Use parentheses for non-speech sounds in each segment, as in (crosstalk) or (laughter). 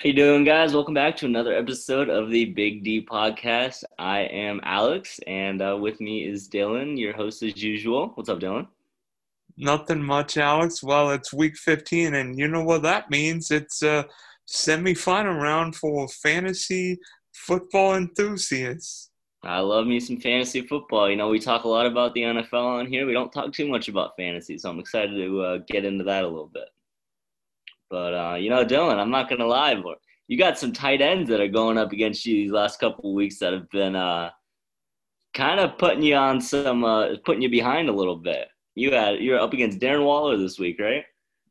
How you doing, guys? Welcome back to another episode of the Big D Podcast. I am Alex, and uh, with me is Dylan, your host as usual. What's up, Dylan? Nothing much, Alex. Well, it's week 15, and you know what that means? It's a semifinal round for fantasy football enthusiasts. I love me some fantasy football. You know, we talk a lot about the NFL on here. We don't talk too much about fantasy, so I'm excited to uh, get into that a little bit. But uh, you know, Dylan, I'm not gonna lie, but you got some tight ends that are going up against you these last couple of weeks that have been uh, kind of putting you on some, uh, putting you behind a little bit. You had you're up against Darren Waller this week, right?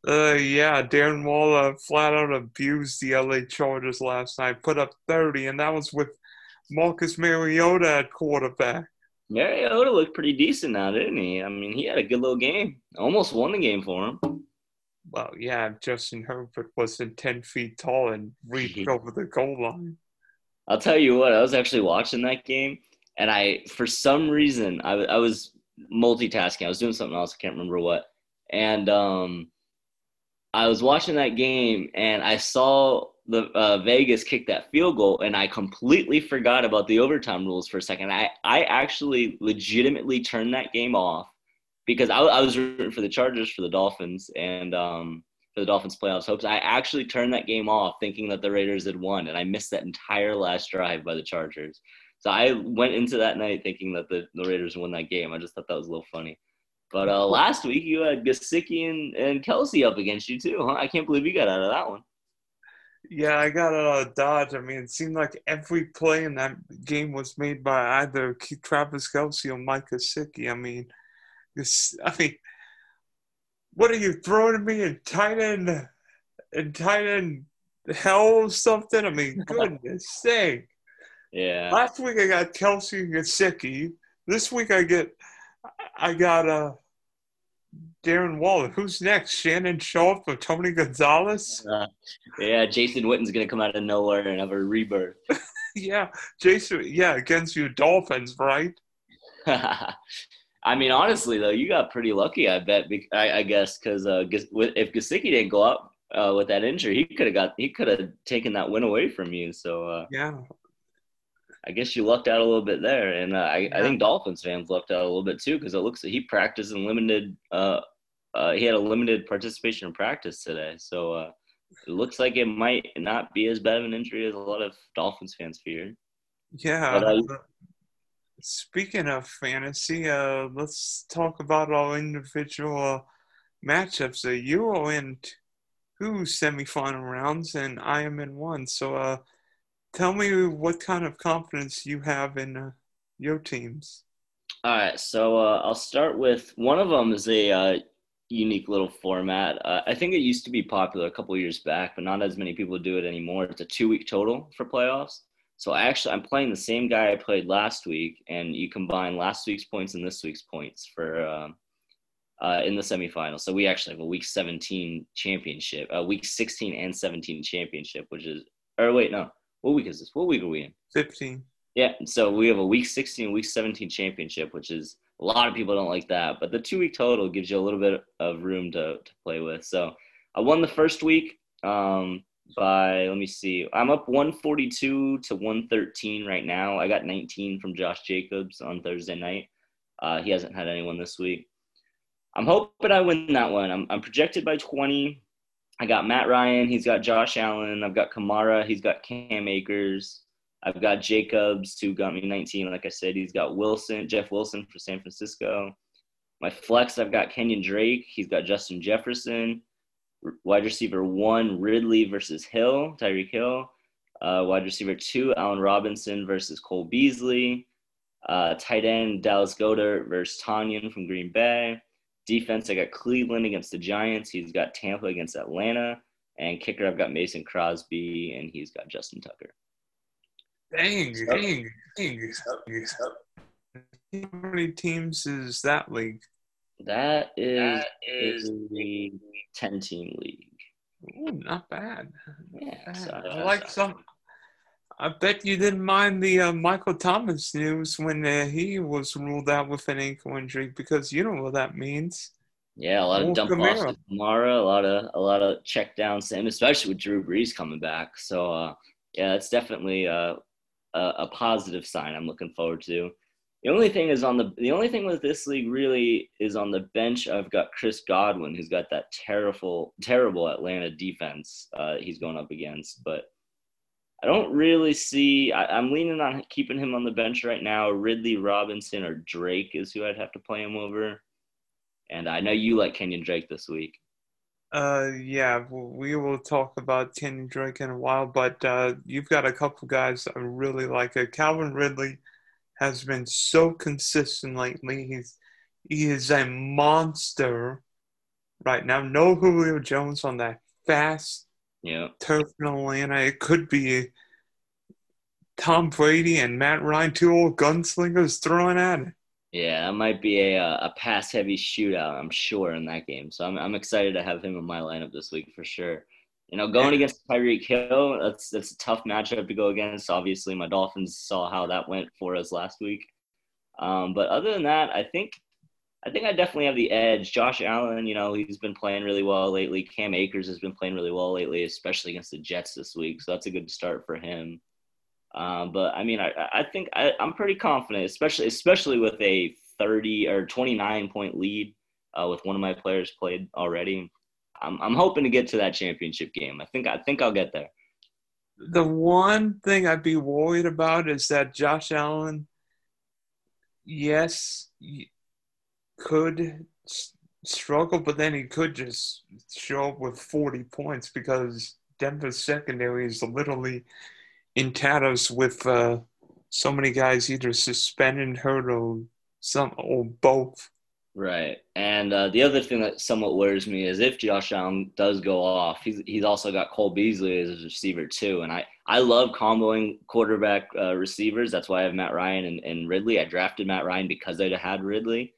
Uh, yeah, Darren Waller flat out abused the LA Chargers last night, put up 30, and that was with Marcus Mariota at quarterback. Mariota looked pretty decent now, didn't he? I mean, he had a good little game. Almost won the game for him well, yeah, Justin Herbert wasn't 10 feet tall and reached (laughs) over the goal line. I'll tell you what, I was actually watching that game, and I, for some reason, I, I was multitasking. I was doing something else. I can't remember what. And um, I was watching that game, and I saw the uh, Vegas kick that field goal, and I completely forgot about the overtime rules for a second. I, I actually legitimately turned that game off because I, I, was rooting for the Chargers for the Dolphins and um, for the Dolphins playoffs hopes. I actually turned that game off thinking that the Raiders had won, and I missed that entire last drive by the Chargers. So I went into that night thinking that the, the Raiders won that game. I just thought that was a little funny. But uh, last week you had Gesicki and, and Kelce up against you too, huh? I can't believe you got out of that one. Yeah, I got out of Dodge. I mean, it seemed like every play in that game was made by either Travis Kelce or Mike Gesicki. I mean, this, I mean, what are you throwing at me in tight end, in tight end hell or something? I mean, (laughs) goodness sake. Yeah. Last week I got Kelce and Gesicki. This week I get, I got uh, Darren Waller. Who's next? Shannon Sharpe or Tony Gonzalez? Uh, yeah, Jason Witten's gonna come out of nowhere and have a rebirth. (laughs) yeah, Jason. Yeah, against you Dolphins, right? (laughs) I mean, honestly though, you got pretty lucky. I bet. I, I guess because uh, if Gesicki didn't go up uh, with that injury, he could have got he could have taken that win away from you. So uh, yeah, I guess you lucked out a little bit there, and uh, I, yeah. I think Dolphins fans lucked out a little bit too because it looks like he practiced in limited. Uh, uh, he had a limited participation in practice today, so uh, it looks like it might not be as bad of an injury as a lot of Dolphins fans feared. Yeah, but, Speaking of fantasy, uh, let's talk about our individual uh, matchups. Uh, you are in two semifinal rounds, and I am in one. So, uh, tell me what kind of confidence you have in uh, your teams. All right, so uh, I'll start with one of them is a uh, unique little format. Uh, I think it used to be popular a couple years back, but not as many people do it anymore. It's a two-week total for playoffs. So actually, I'm playing the same guy I played last week, and you combine last week's points and this week's points for uh, uh, in the semifinal. So we actually have a week 17 championship, a week 16 and 17 championship, which is or wait, no, what week is this? What week are we in? 15. Yeah, so we have a week 16, week 17 championship, which is a lot of people don't like that, but the two week total gives you a little bit of room to to play with. So I won the first week. Um, by let me see. I'm up 142 to 113 right now. I got 19 from Josh Jacobs on Thursday night. Uh, he hasn't had anyone this week. I'm hoping I win that one. I'm, I'm projected by 20. I got Matt Ryan. He's got Josh Allen. I've got Kamara. He's got Cam Akers. I've got Jacobs, who got me 19. Like I said, he's got Wilson, Jeff Wilson for San Francisco. My flex, I've got Kenyon Drake. He's got Justin Jefferson wide receiver one, Ridley versus Hill, Tyreek Hill. Uh, wide receiver two, Allen Robinson versus Cole Beasley. Uh, tight end, Dallas Goedert versus Tonyan from Green Bay. Defense, I got Cleveland against the Giants. He's got Tampa against Atlanta. And kicker, I've got Mason Crosby, and he's got Justin Tucker. Dang, dang, dang. How many teams is that league? That is, that is a 10 team league. Ooh, not bad. Yeah, bad. So I like some. I bet you didn't mind the uh, Michael Thomas news when uh, he was ruled out with an ankle injury because you know what that means. Yeah, a lot of dump offs to Kamara, a lot of a lot of check downs, and especially with Drew Brees coming back. So uh, yeah, it's definitely a, a, a positive sign. I'm looking forward to. The only thing is on the the only thing with this league really is on the bench. I've got Chris Godwin, who's got that terrible terrible Atlanta defense. Uh, he's going up against, but I don't really see. I, am leaning on keeping him on the bench right now. Ridley Robinson or Drake is who I'd have to play him over. And I know you like Kenyon Drake this week. Uh, yeah, we will talk about Kenyon Drake in a while, but uh, you've got a couple guys I really like. Uh, Calvin Ridley has been so consistent lately. He's he is a monster right now. No Julio Jones on that fast yeah. turf in Atlanta. It could be Tom Brady and Matt Ryan, two old gunslingers throwing at it. Yeah, that might be a uh, a pass heavy shootout. I'm sure in that game. So I'm I'm excited to have him in my lineup this week for sure. You know, going against Tyreek Hill, that's that's a tough matchup to go against. Obviously, my Dolphins saw how that went for us last week. Um, but other than that, I think I think I definitely have the edge. Josh Allen, you know, he's been playing really well lately. Cam Akers has been playing really well lately, especially against the Jets this week. So that's a good start for him. Um, but I mean, I, I think I, am pretty confident, especially especially with a 30 or 29 point lead uh, with one of my players played already. I'm I'm hoping to get to that championship game. I think I think I'll get there. The one thing I'd be worried about is that Josh Allen, yes, could struggle, but then he could just show up with 40 points because Denver's secondary is literally in tatters with uh, so many guys either suspended, hurt, or some or both. Right, and uh, the other thing that somewhat worries me is if Josh Allen does go off, he's he's also got Cole Beasley as a receiver too, and I I love comboing quarterback uh, receivers. That's why I have Matt Ryan and, and Ridley. I drafted Matt Ryan because I'd had Ridley,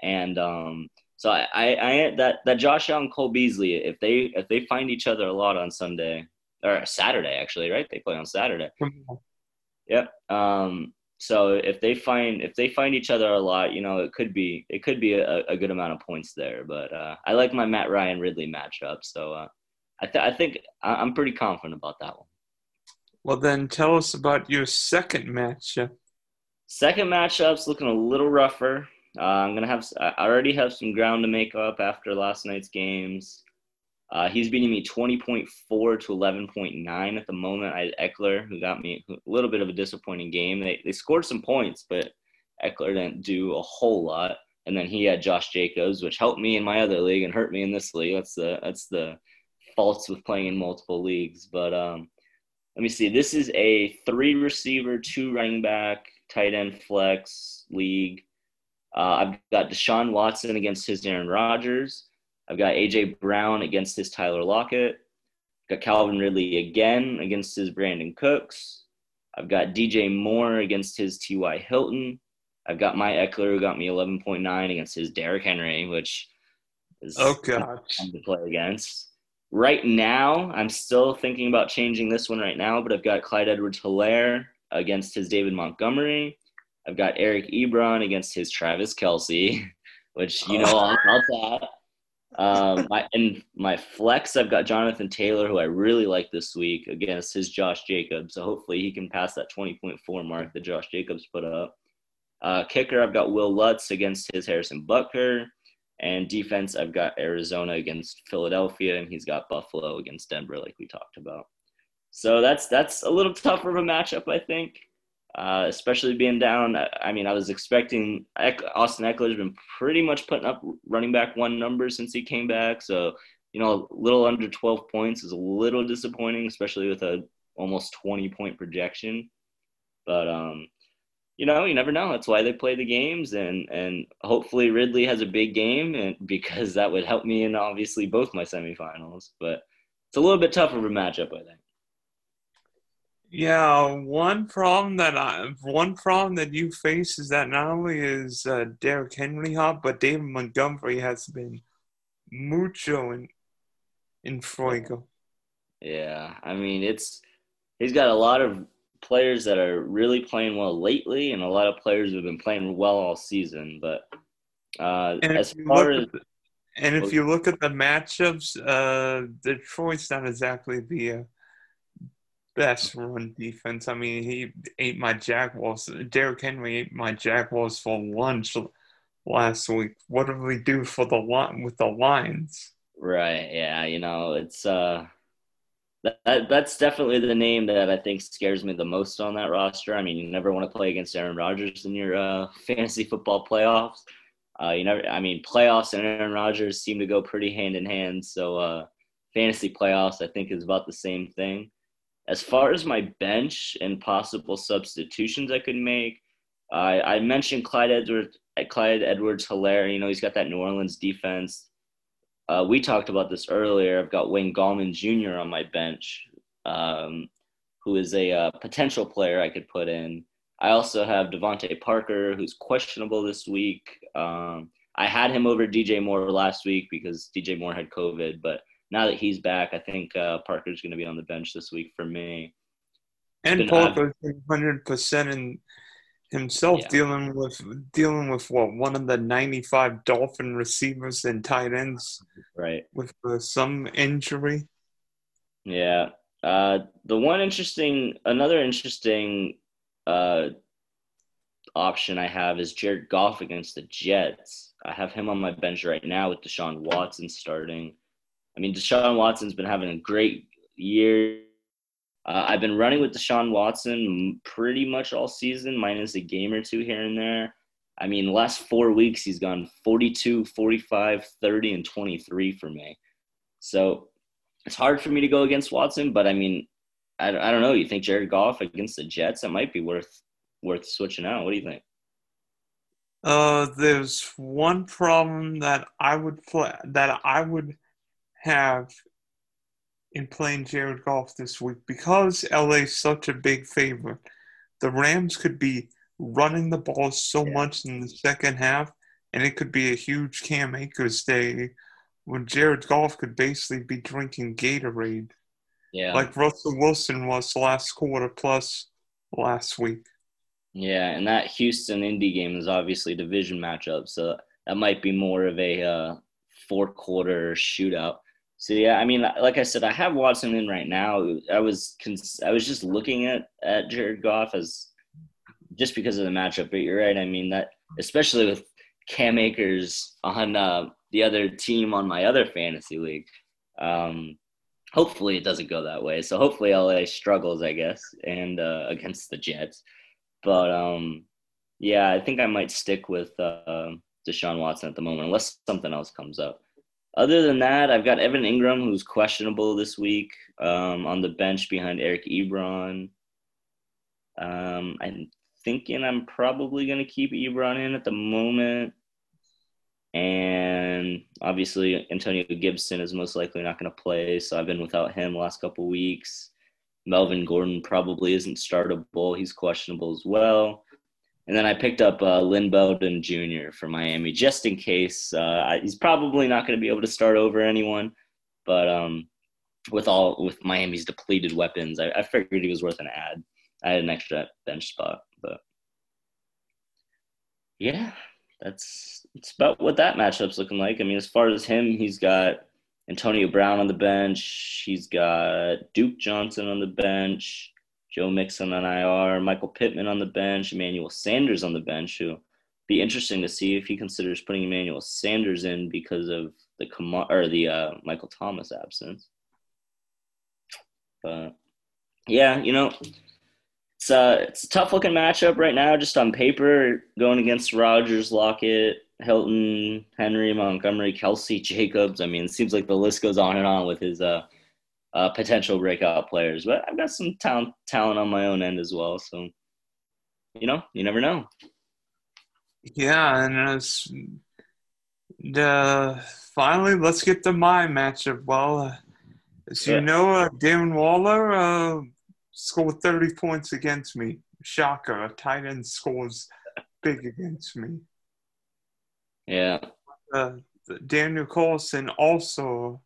and um, so I, I, I that that Josh Allen Cole Beasley if they if they find each other a lot on Sunday, or Saturday actually, right? They play on Saturday. Yep. Um, so if they find if they find each other a lot, you know, it could be it could be a, a good amount of points there. But uh, I like my Matt Ryan Ridley matchup, so uh, I, th- I think I'm pretty confident about that one. Well, then tell us about your second matchup. Second matchup's looking a little rougher. Uh, I'm gonna have I already have some ground to make up after last night's games. Uh, he's beating me 20.4 to 11.9 at the moment. I had Ekeler, who got me a little bit of a disappointing game. They, they scored some points, but Ekeler didn't do a whole lot. And then he had Josh Jacobs, which helped me in my other league and hurt me in this league. That's the that's the faults with playing in multiple leagues. But um, let me see. This is a three receiver, two running back, tight end flex league. Uh, I've got Deshaun Watson against his Aaron Rodgers. I've got AJ Brown against his Tyler Lockett. I've got Calvin Ridley again against his Brandin Cooks. I've got DJ Moore against his T.Y. Hilton. I've got my Ekeler who got me 11.9 against his Derrick Henry, which is oh gosh to play against. Right now, I'm still thinking about changing this one right now, but I've got Clyde Edwards Helaire against his David Montgomery. I've got Eric Ebron against his Travis Kelce, (laughs) which you know oh. all about that. Um, my and my flex, I've got Jonathan Taylor, who I really like this week against his Josh Jacobs. So hopefully he can pass that 20.4 mark that Josh Jacobs put up. Uh, kicker, I've got Wil Lutz against his Harrison Butker. And defense, I've got Arizona against Philadelphia, and he's got Buffalo against Denver, like we talked about. So that's that's a little tougher of a matchup, I think uh, especially being down. I mean, I was expecting Austin Ekeler's been pretty much putting up running back one numbers since he came back. So, you know, a little under 12 points is a little disappointing, especially with a almost 20 point projection. But, um, you know, you never know. That's why they play the games, and and hopefully Ridley has a big game, and (laughs) because that would help me in obviously both my semifinals. But it's a little bit tougher of a matchup, I think. Yeah, one problem that I one problem that you face is that not only is uh, Derrick Henry hot, but David Montgomery has been mucho in in fuego. Yeah, I mean it's he's got a lot of players that are really playing well lately, and a lot of players who have been playing well all season. But uh, as far as And if you look at the matchups, uh, Detroit's not exactly the uh, best run defense. I mean, he ate my Jaguars. Derrick Henry ate my Jaguars for lunch last week. What do we do for the one with the Lions? Right. Yeah. You know, it's uh, that, that's definitely the name that I think scares me the most on that roster. I mean, you never want to play against Aaron Rodgers in your uh, fantasy football playoffs. Uh, you never. I mean, playoffs and Aaron Rodgers seem to go pretty hand in hand. So, uh, fantasy playoffs, I think, is about the same thing. As far as my bench and possible substitutions I could make, I, I mentioned Clyde Edwards. Clyde Edwards Helaire. You know, he's got that New Orleans defense. Uh, we talked about this earlier. I've got Wayne Gallman Jr. on my bench, um, who is a uh, potential player I could put in. I also have DeVante Parker, who's questionable this week. Um, I had him over DJ Moore last week because DJ Moore had COVID, but now that he's back, I think uh, Parker's going to be on the bench this week for me. And Parker's hundred percent in himself yeah. dealing with dealing with what one of the ninety five Dolphin receivers and tight ends, right? With uh, some injury. Yeah. Uh, the one interesting, another interesting uh, option I have is Jared Goff against the Jets. I have him on my bench right now with Deshaun Watson starting. I mean, Deshaun Watson's been having a great year. Uh, I've been running with Deshaun Watson pretty much all season, minus a game or two here and there. I mean, last four weeks, he's gone 42, 45, 30, and 23 for me. So it's hard for me to go against Watson, but I mean, I, I don't know. You think Jared Goff against the Jets? That might be worth worth switching out. What do you think? Uh, there's one problem that I would play that I would have in playing Jared Goff this week because LA's such a big favorite. The Rams could be running the ball so yeah. much in the second half, and it could be a huge Cam Akers day when Jared Goff could basically be drinking Gatorade. Yeah. Like Russell Wilson was last quarter plus last week. Yeah, and that Houston Indy game is obviously a division matchup, so that might be more of a uh, four quarter shootout. So yeah, I mean, like I said, I have Watson in right now. I was cons- I was just looking at at Jared Goff as just because of the matchup, but you're right. I mean that especially with Cam Akers on uh, the other team on my other fantasy league. Um, hopefully it doesn't go that way. So hopefully LA struggles, I guess, and uh, against the Jets. But um, yeah, I think I might stick with uh, Deshaun Watson at the moment, unless something else comes up. Other than that, I've got Evan Engram, who's questionable this week, um, on the bench behind Eric Ebron. Um, I'm thinking I'm probably going to keep Ebron in at the moment. And obviously, Antonio Gibson is most likely not going to play, so I've been without him last couple weeks. Melvin Gordon probably isn't startable; he's questionable as well. And then I picked up uh, Lynn Bowden Jr. for Miami just in case. Uh, he's probably not going to be able to start over anyone, but um, with all with Miami's depleted weapons, I, I figured he was worth an ad. I had an extra bench spot, but yeah, that's it's about what that matchup's looking like. I mean, as far as him, he's got Antonio Brown on the bench. He's got Duke Johnson on the bench. Joe Mixon on IR. Michael Pittman on the bench. Emmanuel Sanders on the bench. Who be interesting to see if he considers putting Emmanuel Sanders in because of the or the uh, Michael Thomas absence. But yeah, you know, it's a it's a tough looking matchup right now, just on paper, going against Rodgers, Lockett, Hilton, Henry, Montgomery, Kelce, Jacobs. I mean, it seems like the list goes on and on with his uh, uh, potential breakout players. But I've got some talent talent on my own end as well. So, you know, you never know. Yeah, and it's the finally let's get to my matchup. Well, uh, as you know, uh, Darren Waller uh, scored 30 points against me. Shocker. A tight end scores big against me. Yeah. Uh, Daniel Carlson also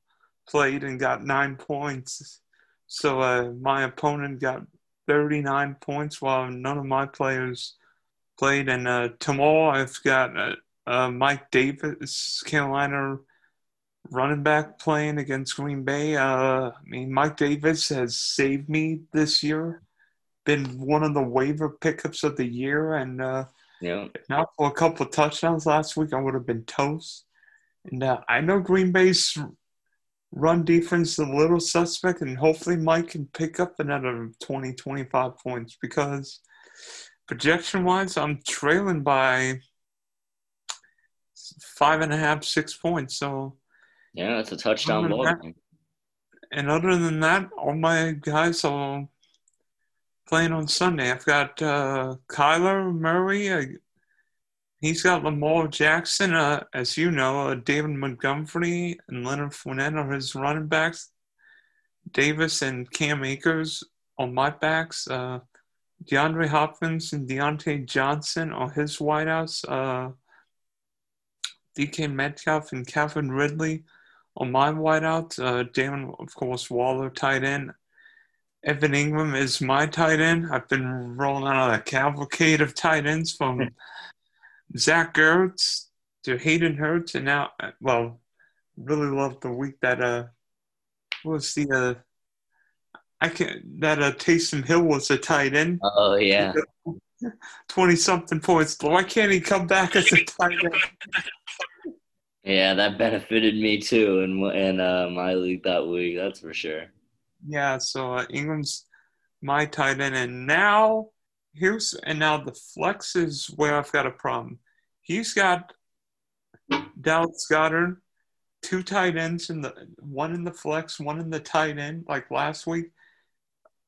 played and got nine points. So uh, my opponent got 39 points while none of my players played. And uh, tomorrow I've got uh, uh Mike Davis, Carolina running back playing against Green Bay. Uh, I mean, Mike Davis has saved me this year. Been one of the waiver pickups of the year, and uh, Yeah. if not for a couple of touchdowns last week, I would have been toast. And uh, I know Green Bay's run defense is a little suspect, and hopefully Mike can pick up another 20, 25 points because projection wise, I'm trailing by five and a half, six points. So, Yeah, that's a touchdown ball and other than that, all my guys are playing on Sunday. I've got uh, Kyler Murray. He's got Lamar Jackson. Uh, as you know, uh, David Montgomery and Leonard Fournette are his running backs. Davis and Cam Akers on my backs. Uh, DeAndre Hopkins and Diontae Johnson are his wideouts. Uh, DK Metcalf and Calvin Ridley on my wideouts. Uh, Damon, of course, Waller tight end. Evan Engram is my tight end. I've been rolling out a cavalcade of tight ends from (laughs) Zach Ertz to Hayden Hurst, and now, well, really love the week that uh was the uh I can that uh Taysom Hill was a tight end, Oh yeah. (laughs) twenty something points. Why can't he come back as a tight end? Yeah, that benefited me too in in uh, my league that week. That's for sure. Yeah, so uh, Engram's my tight end, and now here's and now the flex is where I've got a problem. He's got Dallas Goedert, two tight ends in the one in the flex, one in the tight end, like last week.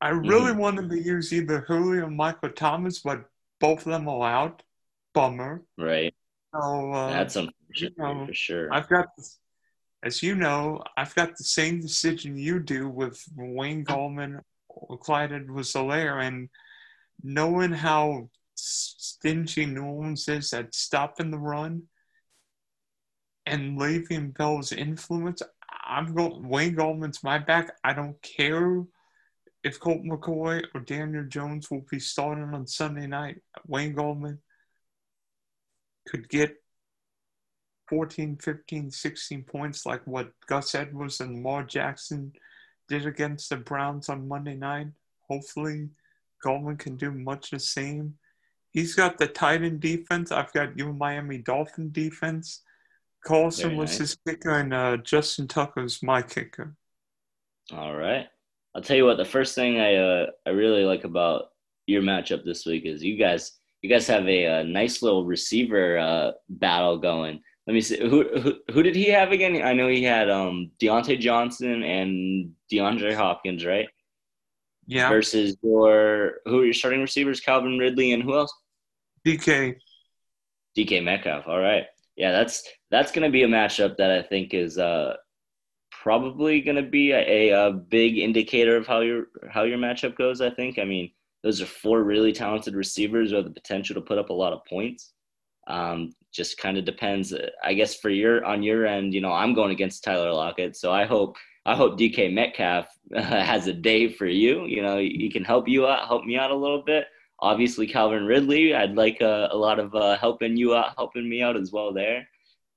I really wanted to use either Julio or Michael Thomas, but both of them are out. Bummer. Right. So uh, That's unfortunate know, for sure. I've got, this, as you know, I've got the same decision you do with Wayne Gallman or Clyde Edwards-Helaire, and knowing how stingy New Orleans is at stopping the run and Le'Veon Bell's influence, I'm going. Wayne Gallman's my back. I don't care if Colt McCoy or Daniel Jones will be starting on Sunday night. Wayne Gallman could get 14, 15, 16 points like what Gus Edwards and Lamar Jackson did against the Browns on Monday night. Hopefully, Gallman can do much the same. He's got the tight end defense. I've got your Miami Dolphin defense. Carlson Very was nice. his kicker, and uh, Justin Tucker's my kicker. All right. I'll tell you what. The first thing I uh, I really like about your matchup this week is you guys you guys have a, uh nice little receiver uh, battle going. Let me see who, who who did he have again? I know he had um Diontae Johnson and DeAndre Hopkins, right? Yeah, Versus your who are your starting receivers? Calvin Ridley and who else? DK. DK Metcalf. All right. Yeah, that's that's going to be a matchup that I think is uh, probably going to be a, a, big indicator of how your how your matchup goes. I think. I mean, those are four really talented receivers with the potential to put up a lot of points. Um, just kind of depends. I guess for your on your end, you know, I'm going against Tyler Lockett, so I hope I hope DK Metcalf (laughs) has a day for you. You know, he can help you out, help me out a little bit obviously Calvin Ridley. I'd like uh, a lot of uh, helping you out, helping me out as well there.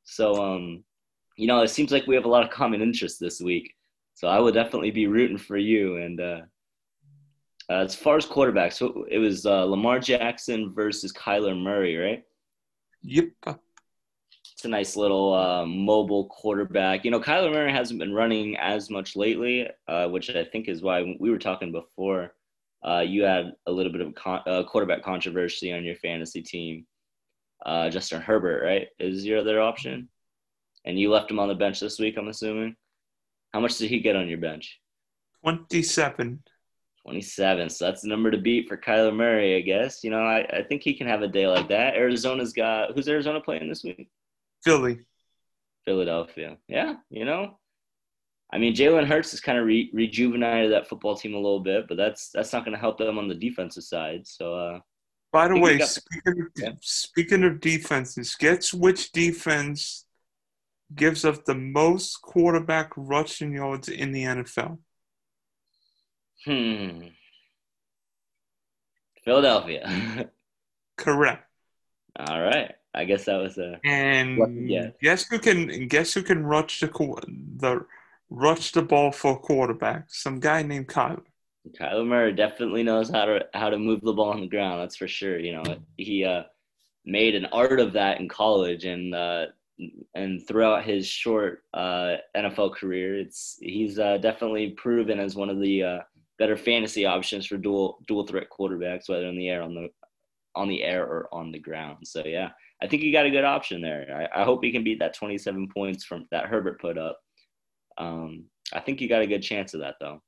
So, um, you know, it seems like we have a lot of common interests this week. So I would definitely be rooting for you. And uh, uh, as far as quarterbacks, so it was uh, Lamar Jackson versus Kyler Murray, right? Yep. A nice little uh, mobile quarterback. You know, Kyler Murray hasn't been running as much lately, uh, which I think is why we were talking before. Uh, you had a little bit of con- uh, quarterback controversy on your fantasy team. Uh, Justin Herbert, right, is your other option, and you left him on the bench this week. I'm assuming. How much did he get on your bench? 27. 27. So that's the number to beat for Kyler Murray, I guess. You know, I, I think he can have a day like that. Arizona's got who's Arizona playing this week? Philly. Philadelphia. Yeah, you know, I mean, Jalen Hurts has kind of re- rejuvenated that football team a little bit, but that's that's not going to help them on the defensive side. So, uh, By the way, got- speaking of, Yeah. speaking of defenses, guess which defense gives up the most quarterback rushing yards in the NFL? hmm, Philadelphia. (laughs) Correct. All right, I guess that was a and yeah. guess who can guess who can rush the the rush the ball for a quarterback? Some guy named Kyler. Kyler Murray definitely knows how to how to move the ball on the ground. That's for sure. You know, he uh, made an art of that in college, and uh, and throughout his short uh, NFL career, it's he's uh, definitely proven as one of the uh, better fantasy options for dual dual threat quarterbacks, whether in the air on the on the air or on the ground. So yeah, I think you got a good option there. I, I hope he can beat that 27 points from that Herbert put up. Um, I think you got a good chance of that though.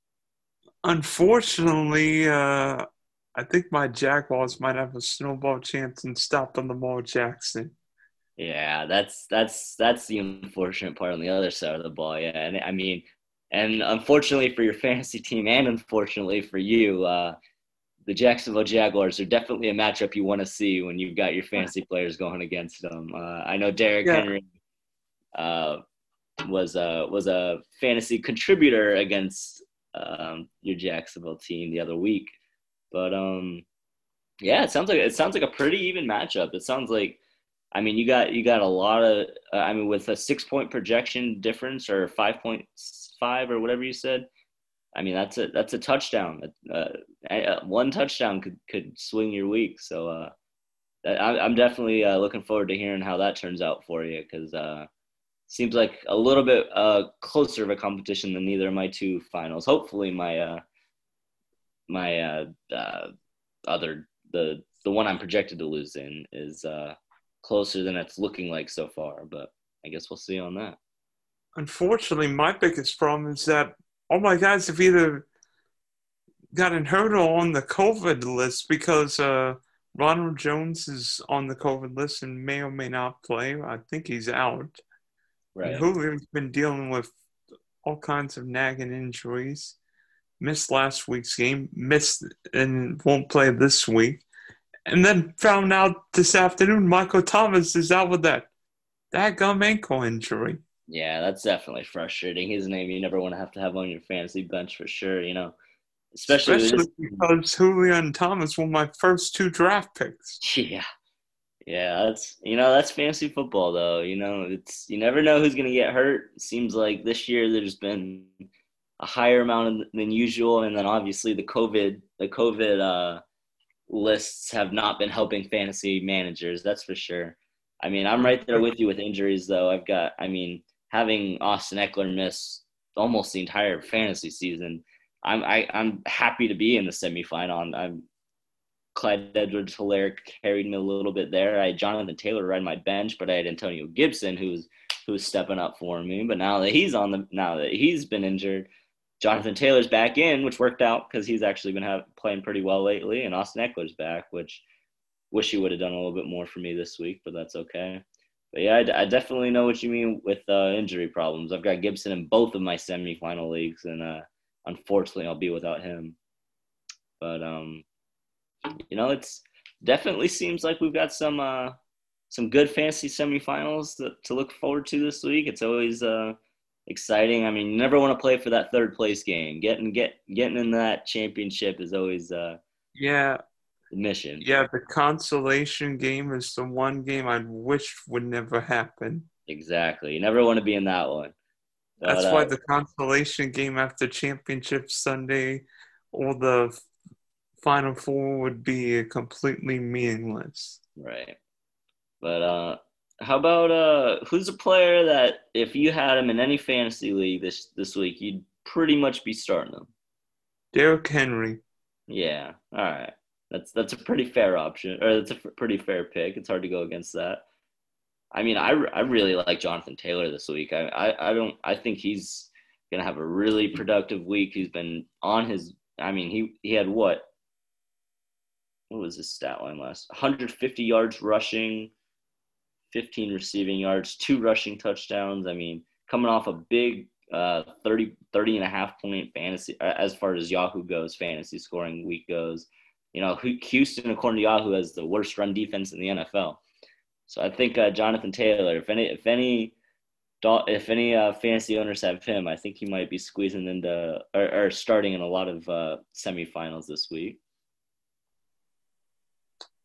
Unfortunately, uh, I think my Jaguars might have a snowball chance in stopping Lamar Jackson. Yeah, that's that's that's the unfortunate part on the other side of the ball. Yeah, and I mean, and unfortunately for your (laughs) fantasy team, and unfortunately for you, uh, the Jacksonville Jaguars are definitely a matchup you want to see when you've got your fantasy players going against them. Uh, I know Derrick yeah. Henry uh, was a was a fantasy contributor against um, your Jacksonville team the other week, but um, yeah, it sounds like it sounds like a pretty even matchup. It sounds like, I mean, you got you got a lot of, uh, I mean, with a six point projection difference or five point five or whatever you said I mean, that's a that's a touchdown. Uh, one touchdown could could swing your week. So uh, I, am definitely uh, looking forward to hearing how that turns out for you because uh, seems like a little bit uh, closer of a competition than either of my two finals. Hopefully, my uh, my uh, other the the one I'm projected to lose in is closer than it's looking like so far. But I guess we'll see on that. Unfortunately, my biggest problem is that all my guys have either gotten hurt or on the COVID list because uh, Ronald Jones is on the COVID list and may or may not play. I think he's out. Right. Julio's been dealing with all kinds of nagging injuries. Missed last week's game, missed and won't play this week. And then found out this afternoon Michael Thomas is out with that that gum ankle injury. Yeah, that's definitely frustrating. His name you never want to have to have on your fantasy bench for sure, you know. Especially, Especially because Julio and Thomas were my first two draft picks. (laughs) Yeah. Yeah, that's you know, that's fantasy football though. You know, it's you never know who's gonna get hurt. It seems like this year there's been a higher amount than usual, and then obviously the COVID the COVID uh, lists have not been helping fantasy managers. That's for sure. I mean, I'm right there with you with injuries though. I've got I mean, having Austin Ekeler miss almost the entire fantasy season, I'm I, am i am happy to be in the semifinal. I'm Clyde Edwards Helaire carried me a little bit there. I had Jonathan Taylor ride my bench, but I had Antonio Gibson who's who's stepping up for me. But now that he's on the now that he's been injured, Jonathan Taylor's back in, which worked out because he's actually been have, playing pretty well lately, and Austin Ekeler's back, which wish he would have done a little bit more for me this week, but that's okay. But yeah, I, definitely know what you mean with uh, injury problems. I've got Gibson in both of my semifinal leagues, and uh, unfortunately, I'll be without him. But um, you know, it's definitely seems like we've got some uh, some good fantasy semifinals to, to look forward to this week. It's always uh, exciting. I mean, you never want to play for that third place game. Getting get getting in that championship is always uh, yeah mission. Yeah, the consolation game is the one game I wish would never happen. Exactly. You never want to be in that one. But, That's why uh, the consolation game after championship Sunday or the final four would be completely meaningless. Right. But uh how about uh who's a player that if you had him in any fantasy league this this week you'd pretty much be starting them? Derrick Henry. Yeah. All right. That's that's a pretty fair option, or that's a pretty fair pick. It's hard to go against that. I mean, I, I really like Jonathan Taylor this week. I, I, I don't I think he's gonna have a really productive week. He's been on his. I mean, he he had what? What was his stat line last? 150 yards rushing, 15 receiving yards, two rushing touchdowns. I mean, coming off a big uh 30 30 and a half point fantasy as far as Yahoo goes, fantasy scoring week goes you know, Houston, according to Yahoo, has the worst run defense in the NFL. So I think uh, Jonathan Taylor, if any, if any, if any uh, fantasy owners have him, I think he might be squeezing into or, or starting in a lot of uh, semifinals this week.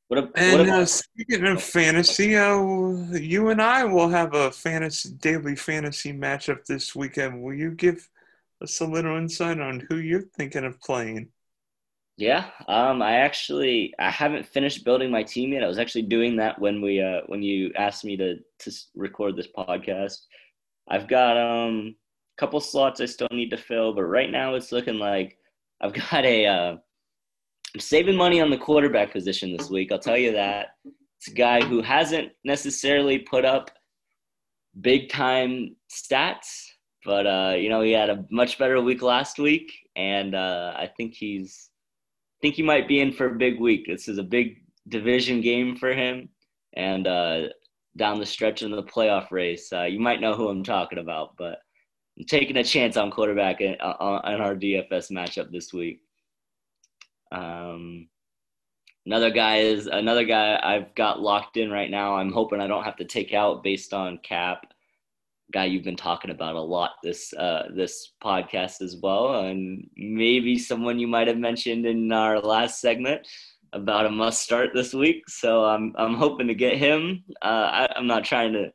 What, a, And what uh, speaking of fantasy, uh, you and I will have a fantasy daily fantasy matchup this weekend. Will you give us a little insight on who you're thinking of playing? Yeah, um, I actually I haven't finished building my team yet. I was actually doing that when we uh, when you asked me to to record this podcast. I've got um a couple slots I still need to fill, but right now it's looking like I've (laughs) got a uh, I'm saving money on the quarterback position this week. I'll tell you that. It's a guy who hasn't necessarily put up big time stats, but uh, you know he had a much better week last week, and uh, I think he's think he might be in for a big week. This is a big division game for him, and uh, down the stretch in the playoff race, uh, you might know who I'm talking about. But I'm taking a chance on quarterback in, uh, in our DFS matchup this week. Um, another guy is another guy I've got locked in right now. I'm hoping I don't have to take out based on cap. Guy you've been talking about a lot this uh, this podcast as well, and maybe someone you might have mentioned in our last segment about a must start this week. So I'm I'm hoping to get him. Uh, I, I'm not trying to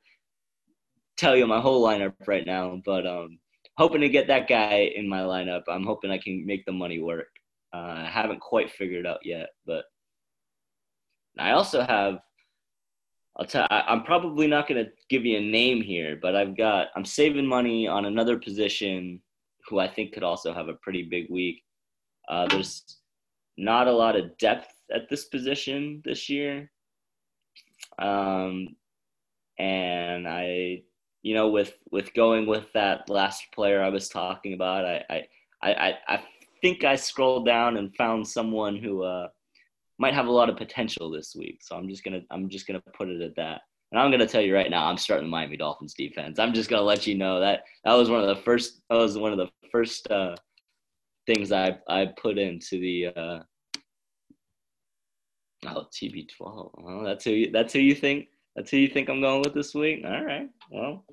tell you my whole lineup right now, but um, hoping to get that guy in my lineup. I'm hoping I can make the money work. Uh, I haven't quite figured out yet, but I also have. I'll tell. I, I'm probably not going to give you a name here, but I've got. I'm saving money on another position, who I think could also have a pretty big week. Uh, there's not a lot of depth at this position this year, um, and I, you know, with with going with that last player I was talking about, I I I, I think I scrolled down and found someone who uh, might have a lot of potential this week. So I'm just gonna I'm just gonna put it at that. And I'm gonna tell you right now, I'm starting the Miami Dolphins defense. I'm just gonna let you know that that was one of the first that was one of the first uh, things I I put into the uh, oh TB12. Well, that's who you, that's who you think that's who you think I'm going with this week. All right. Well,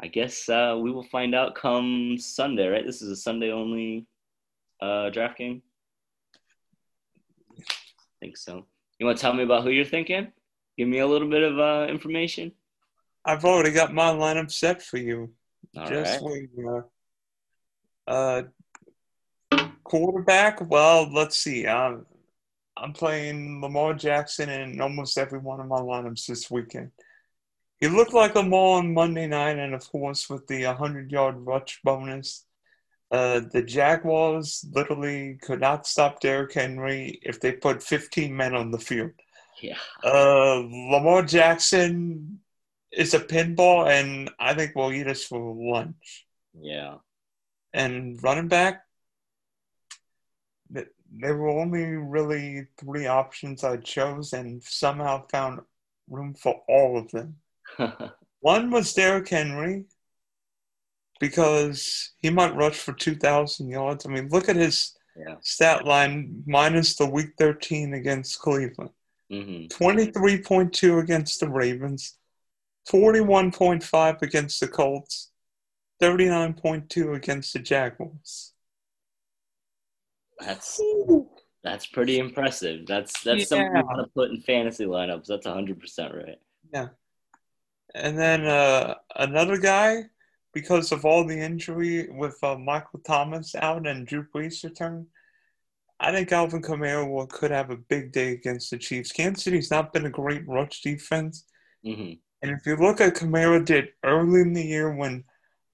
I guess uh, we will find out come Sunday. Right? This is a Sunday only uh, draft game. Think so. You want to tell me about who you're thinking? Give me a little bit of uh, information. I've already got my lineup set for you. All Just right. wait. Uh, uh, quarterback. Well, let's see. I'm I'm playing Lamar Jackson in almost every one of my lineups this weekend. He looked like Lamar on Monday night, and of course with the 100 yard rush bonus. Uh, the Jaguars literally could not stop Derrick Henry if they put 15 men on the field. Yeah. Uh, Lamar Jackson is a pinball, and I think we'll eat us for lunch. Yeah. And running back, there were only really three options I chose, and somehow found room for all of them. (laughs) One was Derrick Henry because he might rush for 2,000 yards. I mean, look at his yeah. stat line minus the week 13 against Cleveland. hmm 23.2 against the Ravens, 41.5 against the Colts, 39.2 against the Jaguars. That's that's pretty impressive. That's that's something Yeah. you want to put in fantasy lineups. That's 100 percent right. Yeah. And then uh, another guy, because of all the injury with uh, Michael Thomas out and Drew Brees return, I think Alvin Kamara could have a big day against the Chiefs. Kansas City's not been a great rush defense. hmm And if you look at Kamara did early in the year when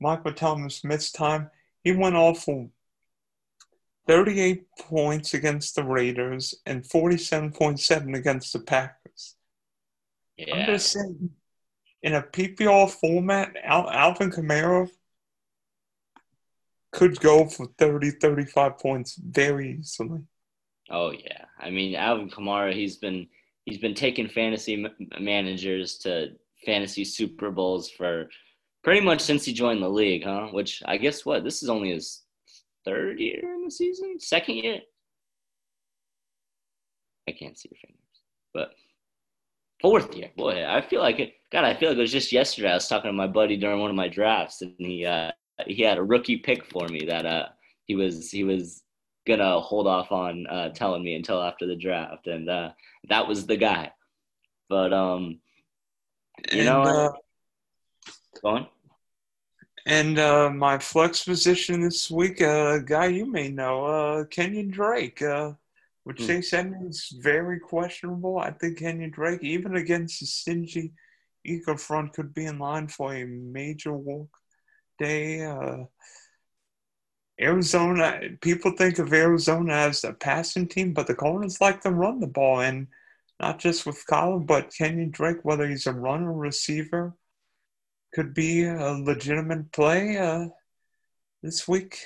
Michael Thomas missed time, he went off for 38 points against the Raiders and 47.7 against the Packers. I'm Yeah. just saying, in a PPR format, Al- Alvin Kamara could go for 30, 35 points very easily. Oh yeah. I mean, Alvin Kamara. He's been he's been taking fantasy m- managers to fantasy Super Bowls for pretty much since he joined the league, huh? Which I guess what this is only his third year in the season, second year. I can't see your fingers, but fourth year. Boy, I feel like it. God, I feel like it was just yesterday. I was talking to my buddy during one of my drafts, and he uh, he had a rookie pick for me that uh he was he was gonna hold off on uh, telling me until after the draft, and uh, that was the guy. But um, you and, know, uh, go on. And uh, my flex position this week, a uh, guy you may know, uh, Kenyon Drake. Uh, with hmm. Chase Edmonds very questionable, I think Kenyon Drake, even against the stingy Eagle front, could be in line for a major walk day. Uh, Arizona, people think of Arizona as a passing team, but the Cardinals like to run the ball, and not just with Kyler, but Kenyon Drake, whether he's a runner, or receiver, could be a legitimate play uh, this week.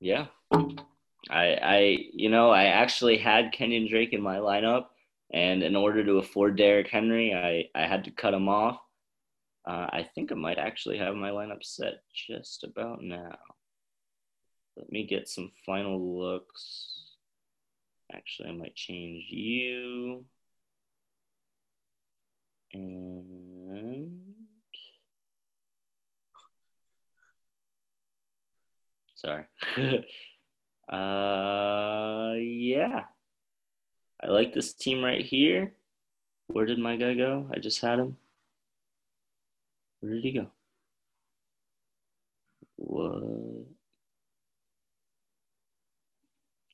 Yeah, I, I, you know, I actually had Kenyon Drake in my lineup, and in order to afford Derrick Henry, I, I had to cut him off. Uh, I think I might actually have my lineup set just about now. Let me get some final looks. Actually, I might change you. And sorry. (laughs) uh yeah. I like this team right here. Where did my guy go? I just had him. Where did he go? What?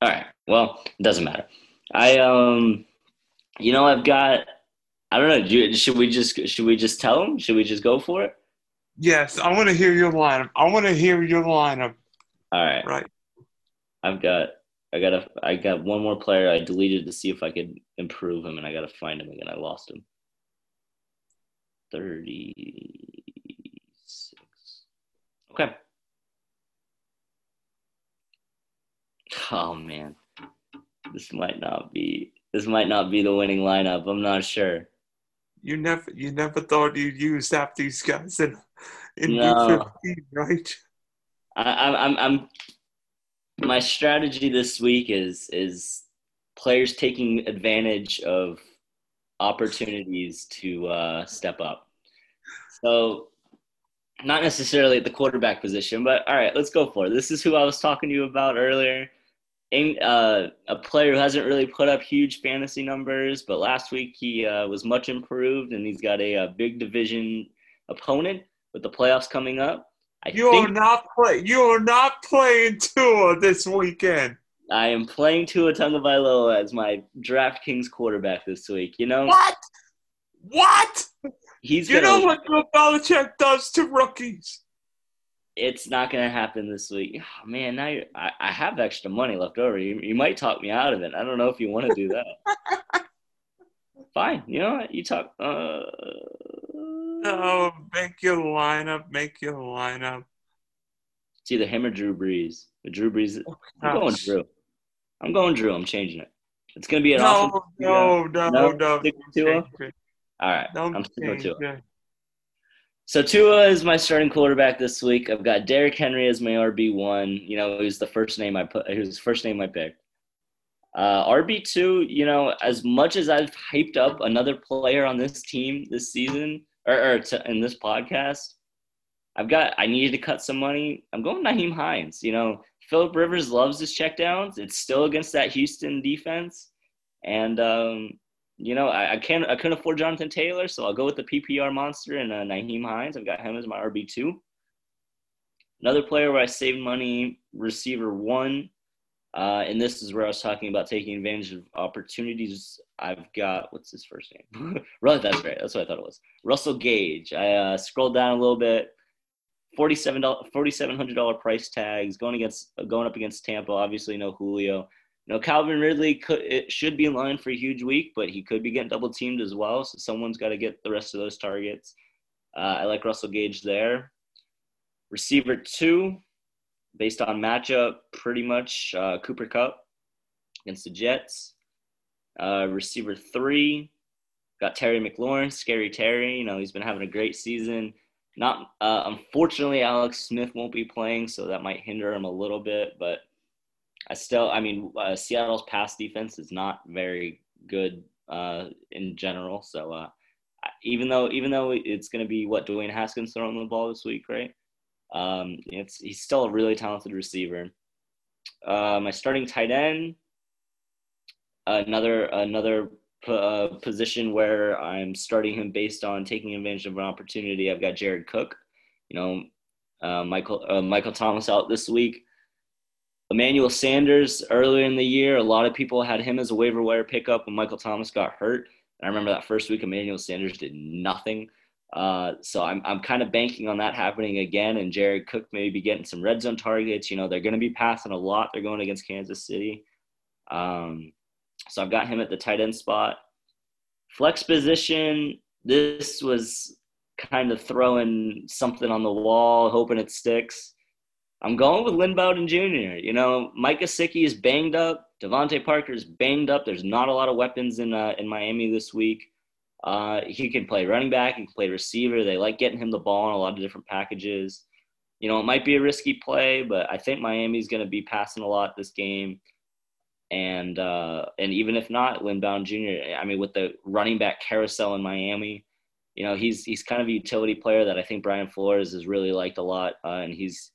All right. Well, it doesn't matter. I um, you know, I've got. I don't know. Should we just should we just tell them? Should we just go for it? Yes, I want to hear your lineup. I want to hear your lineup. All right. Right. I've got. I got a. I got one more player. I deleted to see if I could improve him, and I got to find him again. I lost him. Thirty-six. Okay. Oh man, this might not be this might not be the winning lineup. I'm not sure. You never you never thought you'd use half these guys in in no. 15, right? I, I'm I'm my strategy this week is is players taking advantage of opportunities to uh, step up. So not necessarily at the quarterback position, but all right, let's go for it. This is who I was talking to you about earlier uh, a player who hasn't really put up huge fantasy numbers, but last week he uh, was much improved, and he's got a, a, big division opponent with the playoffs coming up. I you are not play. You are not playing Tua this weekend. I am playing Tua Tagovailoa as my DraftKings quarterback this week. You know what? What? He's. You gonna, know what Bill Belichick does to rookies it's not going to happen this week. Oh, man, now I, I have extra money left over. You, you might talk me out of it. I don't know if you want to do that. (laughs) Fine. You know what? You talk. Uh, no, make your lineup. Make your lineup. It's either him or Drew Brees. The Drew Brees. Oh, I'm going Drew. I'm going Drew. I'm changing it. It's going to be an no, no, no, no, no, no. All right. Don't I'm sticking with Tua. So Tua is my starting quarterback this week. I've got Derrick Henry as my RB one. You know, he was the first name I put. He was the first name I picked. Uh, RB two. You know, as much as I've hyped up another player on this team this season or, or to, in this podcast, I've got. I needed to cut some money. I'm going Nyheim Hines. You know, Philip Rivers loves his checkdowns. It's still against that Houston defense, and um, you know, I, I can't I couldn't afford Jonathan Taylor, so I'll go with the PPR monster and uh, Nyheim Hines. I've got him as my RB two. Another player where I saved money, receiver one, uh, and this is where I was talking about taking advantage of opportunities. I've got what's his first name? (laughs) that's right. That's what I thought it was. Russell Gage. I uh, scrolled down a little bit. Forty-seven dollars, forty-seven hundred dollar price tags going against going up against Tampa. Obviously, no Julio. You know, Calvin Ridley could it should be in line for a huge week, but he could be getting double teamed as well. So someone's got to get the rest of those targets. Uh, I like Russell Gage there. Receiver two, based on matchup, pretty much uh, Cooper Kupp against the Jets. Uh, receiver three, got Terry McLaurin, scary Terry. You know, he's been having a great season. Not uh, unfortunately, Alex Smith won't be playing, so that might hinder him a little bit, but I still, I mean, uh, Seattle's pass defense is not very good uh, in general. So uh, even though even though it's going to be what Dwayne Haskins throwing the ball this week, right? Um, he's still a really talented receiver. uh, my starting tight end, another another uh, position where I'm starting him based on taking advantage of an opportunity. I've got Jared Cook. You know, uh, Michael uh, Michael Thomas out this week. Emmanuel Sanders earlier in the year, a lot of people had him as a waiver wire pickup when Michael Thomas got hurt. And I remember that first week, Emmanuel Sanders did nothing. Uh, so I'm I'm kind of banking on that happening again, and Jared Cook maybe getting some red zone targets. You know, they're going to be passing a lot. They're going against Kansas City. Um, so I've got him at the tight end spot. Flex position, this was kind of throwing something on the wall, hoping it sticks. I'm going with Lynn Bowden Jr. You know, Mike Gesicki is banged up. DeVante Parker is banged up. There's not a lot of weapons in uh, in Miami this week. Uh, he can play running back. He can play receiver. They like getting him the ball in a lot of different packages. You know, it might be a risky play, but I think Miami's going to be passing a lot this game and uh, and even if not, Lynn Bowden Jr. I mean, with the running back carousel in Miami, you know, he's he's kind of a utility player that I think Brian Flores has really liked a lot, uh, and he's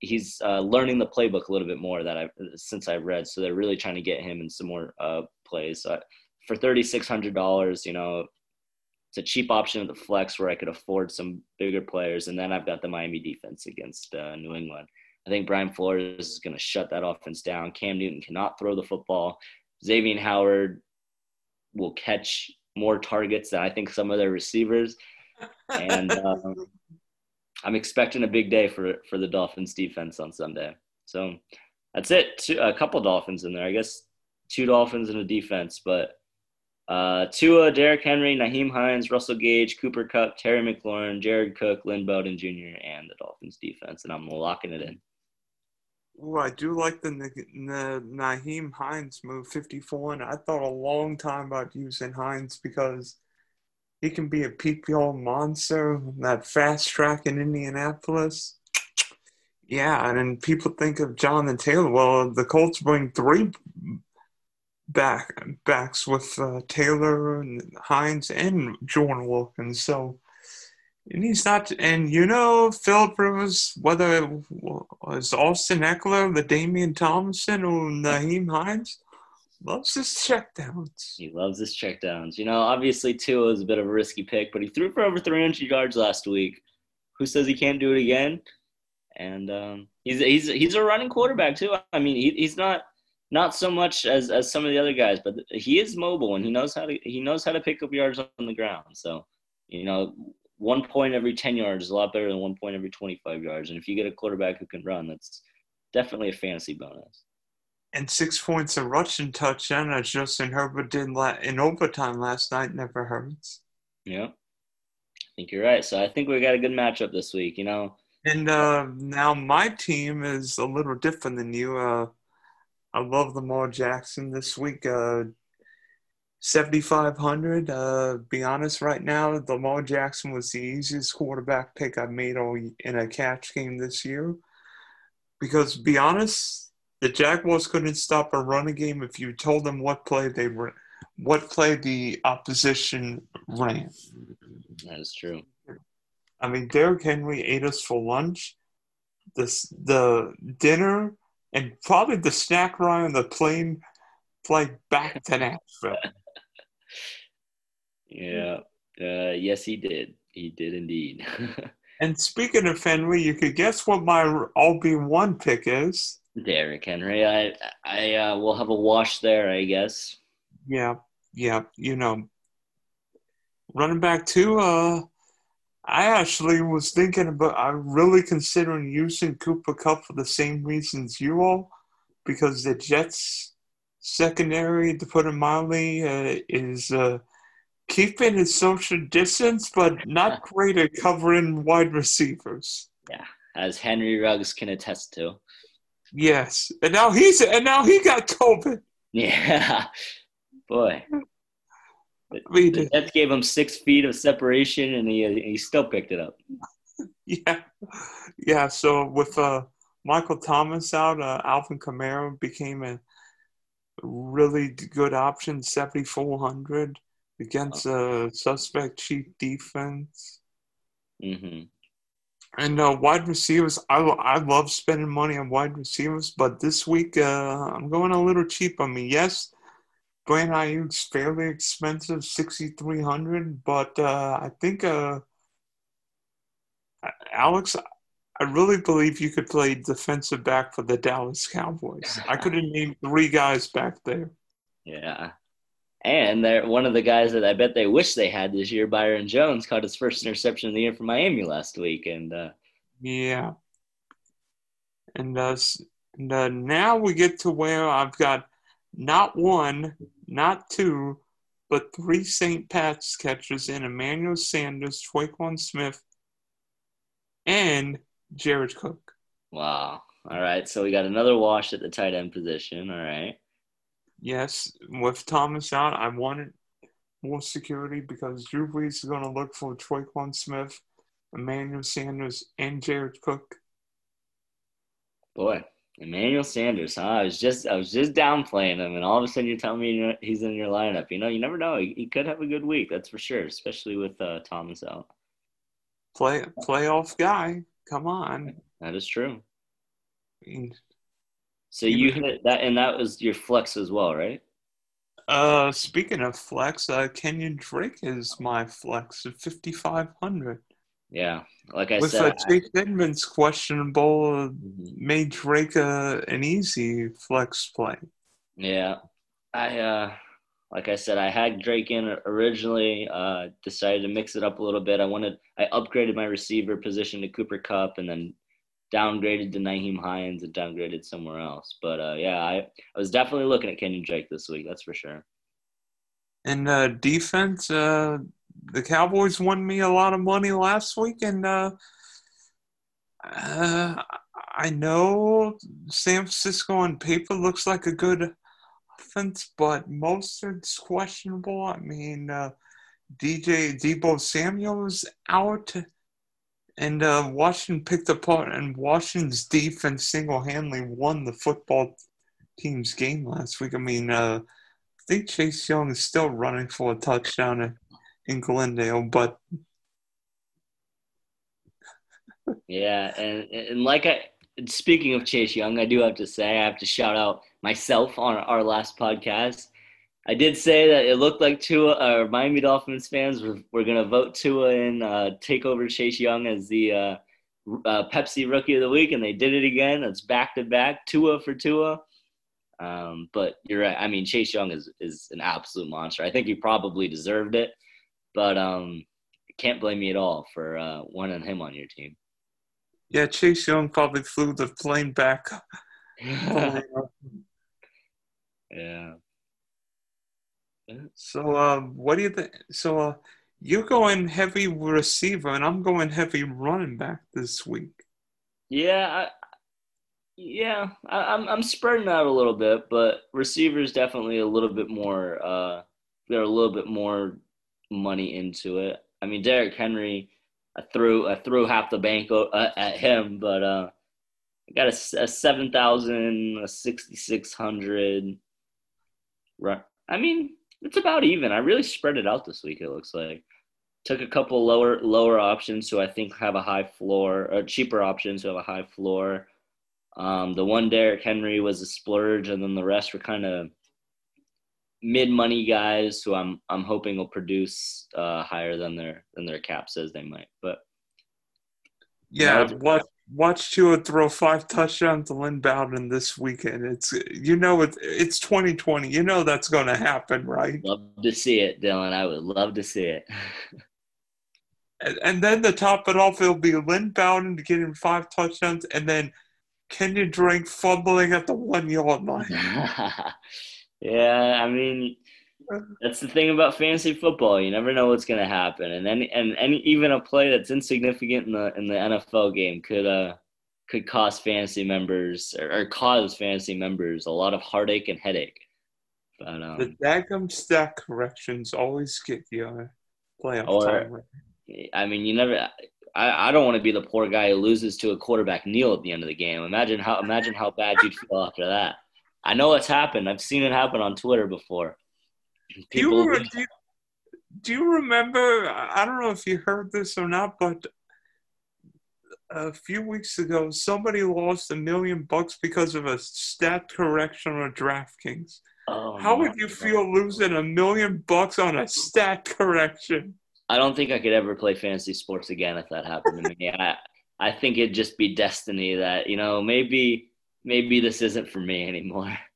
he's uh, learning the playbook a little bit more that I since I've read. So they're really trying to get him in some more uh, plays. So for thirty six hundred dollars, you know, it's a cheap option at the flex where I could afford some bigger players, and then I've got the Miami defense against uh, New England. I think Brian Flores is going to shut that offense down. Cam Newton cannot throw the football. Xavier Howard will catch more targets than I think some of their receivers. And (laughs) um, I'm expecting a big day for for the Dolphins defense on Sunday. So that's it. Two, a couple Dolphins in there, I guess. Two Dolphins and a defense, but uh, Tua, Derrick Henry, Nyheim Hines, Russell Gage, Cooper Kupp, Terry McLaurin, Jared Cook, Lynn Bowden Jr., and the Dolphins defense, and I'm locking it in. Oh, I do like the, the Nyheim Hines move 54, and I thought a long time about using Hines because he can be a PPR monster, that fast track in Indianapolis. Yeah, and people think of Jonathan Taylor. Well, the Colts bring three back backs with uh, Taylor and Hines and Jordan Wilkins. So and he's not, and you know, Philip Rivers, whether it was Austin Ekeler, the Damian Thompson, or Nyheim Hines, loves his checkdowns. He loves his checkdowns. You know, obviously, Tua is a bit of a risky pick, but he threw for over 300 yards last week. Who says he can't do it again? And um, he's he's he's a running quarterback too. I mean, he, he's not not so much as as some of the other guys, but he is mobile and he knows how to he knows how to pick up yards on the ground. So, you know, one point every 10 yards is a lot better than one point every 25 yards. And if you get a quarterback who can run, that's definitely a fantasy bonus. And six points of rushing touchdown, as Justin Herbert did in overtime last night, never hurts. Yeah, I think you're right. So I think we got a good matchup this week, you know. And uh, now my team is a little different than you. Uh, I love Lamar Jackson this week. Uh, 7,500. Uh, be honest, right now, Lamar Jackson was the easiest quarterback pick I've made all in a catch game this year. Because, be honest, the Jaguars couldn't stop a running game if you told them what play they were, what play the opposition ran. That is true. I mean, Derrick Henry ate us for lunch. This the dinner and probably the snack ride on the plane flight back to Nashville. (laughs) Yeah. Uh, yes, he did. He did indeed. (laughs) and speaking of Henry, you could guess what my RB one pick is. Derrick Henry. I I uh, will have a wash there, I guess. Yeah, yeah. You know, running back two. Uh, I actually was thinking about. I'm really considering using Cooper Kupp for the same reasons you all, because the Jets secondary, to put it mildly, uh, is. Uh, keeping his social distance, but not great at covering wide receivers. Yeah, as Henry Ruggs can attest to. Yes, and now he's and now he got COVID. (laughs) Yeah, boy. Mean, the Jets gave him six feet of separation, and he he still picked it up. (laughs) Yeah, yeah. So with uh, Michael Thomas out, uh, Alvin Kamara became a really good option, seventy four hundred against a suspect Chiefs defense. Mm-hmm. And uh, wide receivers, I, I love spending money on wide receivers, but this week uh, I'm going a little cheap on me. Yes, Brandon Aiyuk's fairly expensive, sixty three hundred, but uh, I think uh, Alex, I really believe you could play defensive back for the Dallas Cowboys. I could have named three guys back there. Yeah. And they're one of the guys that I bet they wish they had this year, Byron Jones, caught his first interception of the year for Miami last week. And uh, yeah. And, uh, and uh, now we get to where I've got not one, not two, but three Saints pass catchers in Emmanuel Sanders, Tre'Quan Smith, and Jared Cook. Wow. All right. So we got another wash at the tight end position. All right. Yes. With Thomas out, I wanted more security because Drew Brees is going to look for Tre'Quan Smith, Emmanuel Sanders, and Jared Cook. Boy, Emmanuel Sanders, huh? I was just I was just downplaying him, and all of a sudden you're telling me he's in your lineup. You know, you never know. He, he could have a good week, that's for sure, especially with uh, Thomas out. Play playoff guy. Come on. That is true. so you hit that, and that was your flex as well, right? Uh, speaking of flex, uh, Kenyon Drake is my flex at fifty five hundred. Yeah, like I With said, uh, Chase Edmonds questionable, made Drake uh, an easy flex play. Yeah, I uh, like I said, I had Drake in originally. Uh, decided to mix it up a little bit. I wanted, I upgraded my receiver position to Cooper Kupp, and then downgraded to Nyheim Hines and downgraded somewhere else. But uh, yeah, I, I was definitely looking at Kenyon Drake this week. That's for sure. And uh, defense, uh, the Cowboys won me a lot of money last week, and uh, uh, I know San Francisco on paper looks like a good offense, but Mostert's questionable. I mean, uh, DJ Deebo Samuel's out, and uh, Washington picked apart, and Washington's defense single-handedly won the football team's game last week. I mean, uh, I think Chase Young is still running for a touchdown in Glendale, but yeah, and and like I speaking of Chase Young, I do have to say I have to shout out myself on our last podcast. I did say that it looked like Tua or Miami Dolphins fans were, were going to vote Tua and uh, take over Chase Young as the uh, uh, Pepsi Rookie of the Week, and they did it again. It's back to back, Tua for Tua. Um, but you're right. I mean, Chase Young is is an absolute monster. I think he probably deserved it, but um, can't blame me at all for uh, wanting him on your team. Yeah, Chase Young probably flew the plane back. (laughs) (laughs) yeah. So, uh, what do you think? So, uh, you're going heavy receiver, and I'm going heavy running back this week. Yeah, I, yeah, I, am I'm, I'm spreading out a little bit, but receivers definitely a little bit more. Uh, got a little bit more money into it. I mean, Derrick Henry I threw I threw half the bank uh, at him, but uh, I got a, a seven thousand, a sixty six hundred. Right. I mean, it's about even. I really spread it out this week. It looks like took a couple lower lower options who I think have a high floor, or cheaper options who have a high floor. Um, the one Derrick Henry was a splurge, and then the rest were kind of mid money guys who I'm I'm hoping will produce uh, higher than their than their cap says they might. But yeah, watch watch Tua throw five touchdowns to Lynn Bowden this weekend. It's you know it, it's 2020. You know that's going to happen, right? Love to see it, Dylan. I would love to see it. and, and then to top it off, it'll be Lynn Bowden getting five touchdowns, and then Kenyon Drake fumbling at the one yard line. (laughs) Yeah, I mean, that's the thing about fantasy football. You never know what's going to happen, and any and any even a play that's insignificant in the in the NFL game could uh could cost fantasy members or, or cause fantasy members a lot of heartache and headache. But um, the daggum stat corrections always get you a playoff or, time. I mean, you never. I, I don't want to be the poor guy who loses to a quarterback kneel at the end of the game. Imagine how imagine how bad you'd feel after that. I know it's happened. I've seen it happen on Twitter before. People do, you, do, you, do you remember? I don't know if you heard this or not, but a few weeks ago, somebody lost a million bucks because of a stat correction on DraftKings. Oh, How would you feel losing a million bucks on a stat correction? I don't think I could ever play fantasy sports again if that happened to me. (laughs) I I think it'd just be destiny that you know maybe maybe this isn't for me anymore. (laughs)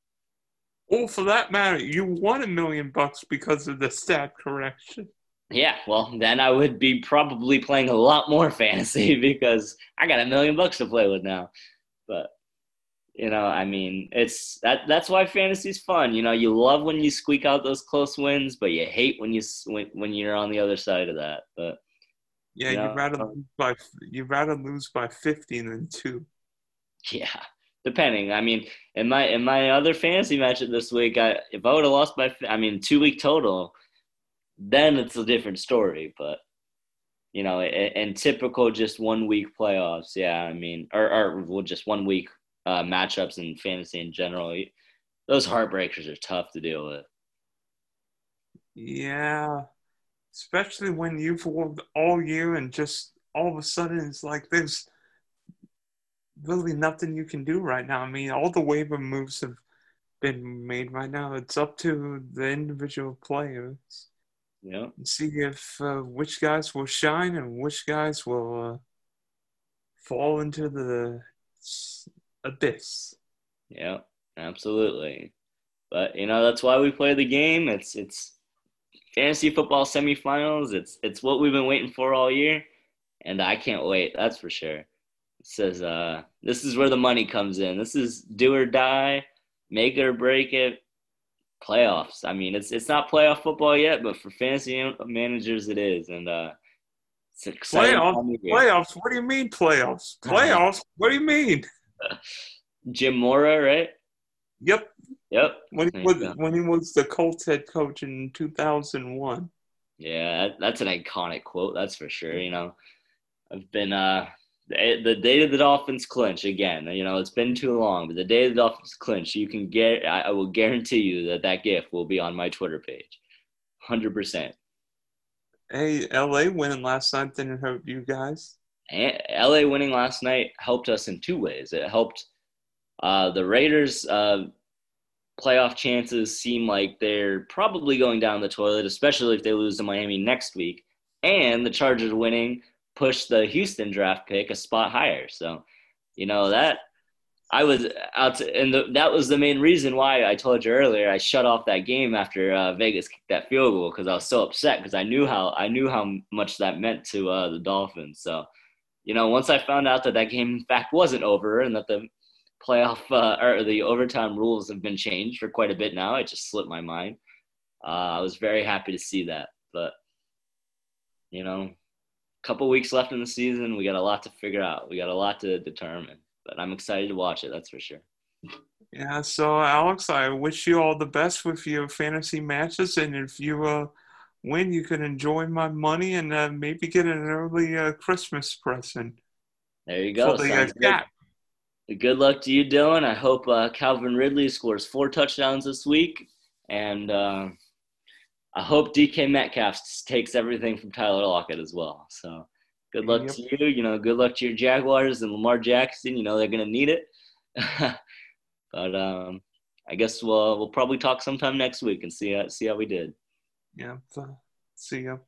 Or for that matter, you won a million bucks because of the stat correction. Yeah, well then I would be probably playing a lot more (laughs) fantasy because I got a million bucks to play with now. But you know, I mean, it's that that's why fantasy's fun. You know, you love when you squeak out those close wins, but you hate when you when, when you're on the other side of that. But Yeah, Yeah. Um, you'd rather lose by you'd rather lose by fifty than two. (laughs) Yeah, depending. I mean, in my in my other fantasy matchup this week, I if I would have lost my, I mean, two week total, then it's a different story. But you know, in typical just one week playoffs, yeah, I mean, or or just one week uh, matchups in fantasy in general, those heartbreakers are tough to deal with. Yeah, especially when you've worked all year and just all of a sudden it's like there's really nothing you can do right now. I mean, all the waiver moves have been made right now. It's up to the individual players Yeah. see if uh, which guys will shine and which guys will uh, fall into the abyss. yeah, absolutely. But you know, that's why we play the game. It's it's fantasy football semifinals. It's it's what we've been waiting for all year, and I can't wait. That's for sure. Says uh, this is where the money comes in. This is do or die, make it or break it. Playoffs. I mean, it's it's not playoff football yet, but for fantasy managers, it is, and uh, it's exciting. Playoff, time of year. playoffs. What do you mean playoffs? (laughs) Playoffs. What do you mean? Jim Mora, right? Yep. Yep. When he was when he was the Colts head coach in 2001. Yeah, that's an iconic quote. That's for sure. You know, I've been uh the, day the Dolphins clinch again. You know, it's been too long, but the day the Dolphins clinch, you can get. I, I will guarantee you that that GIF will be on my Twitter page, hundred percent. Hey, LA winning last night didn't hurt you guys. And LA winning last night helped us in two ways. It helped uh, the Raiders' uh, playoff chances seem like they're probably going down the toilet, especially if they lose to Miami next week. And the Chargers winning pushed the Houston draft pick a spot higher. So, you know that I was out, to, and the, that was the main reason why I told you earlier I shut off that game after uh, Vegas kicked that field goal because I was so upset because I knew how I knew how much that meant to uh, the Dolphins. So, you know, once I found out that that game in fact wasn't over and that the playoff uh, or the overtime rules have been changed for quite a bit now, it just slipped my mind. Uh, I was very happy to see that, but you know, couple weeks left in the season. We got a lot to figure out. We got a lot to determine, but I'm excited to watch it. That's for sure. Yeah, so Alex, I wish you all the best with your fantasy matches, and if you uh, win, you can enjoy my money and uh, maybe get an early uh, Christmas present There you go. the good. Good luck to you, Dylan. I hope uh, Calvin Ridley scores four touchdowns this week, and uh, I hope DK Metcalf takes everything from Tyler Lockett as well. So, good luck Yep. to you. You know, good luck to your Jaguars and Lamar Jackson. You know they're gonna need it. (laughs) but um, I guess we'll we'll probably talk sometime next week and see how, see how we did. Yeah, so, see ya.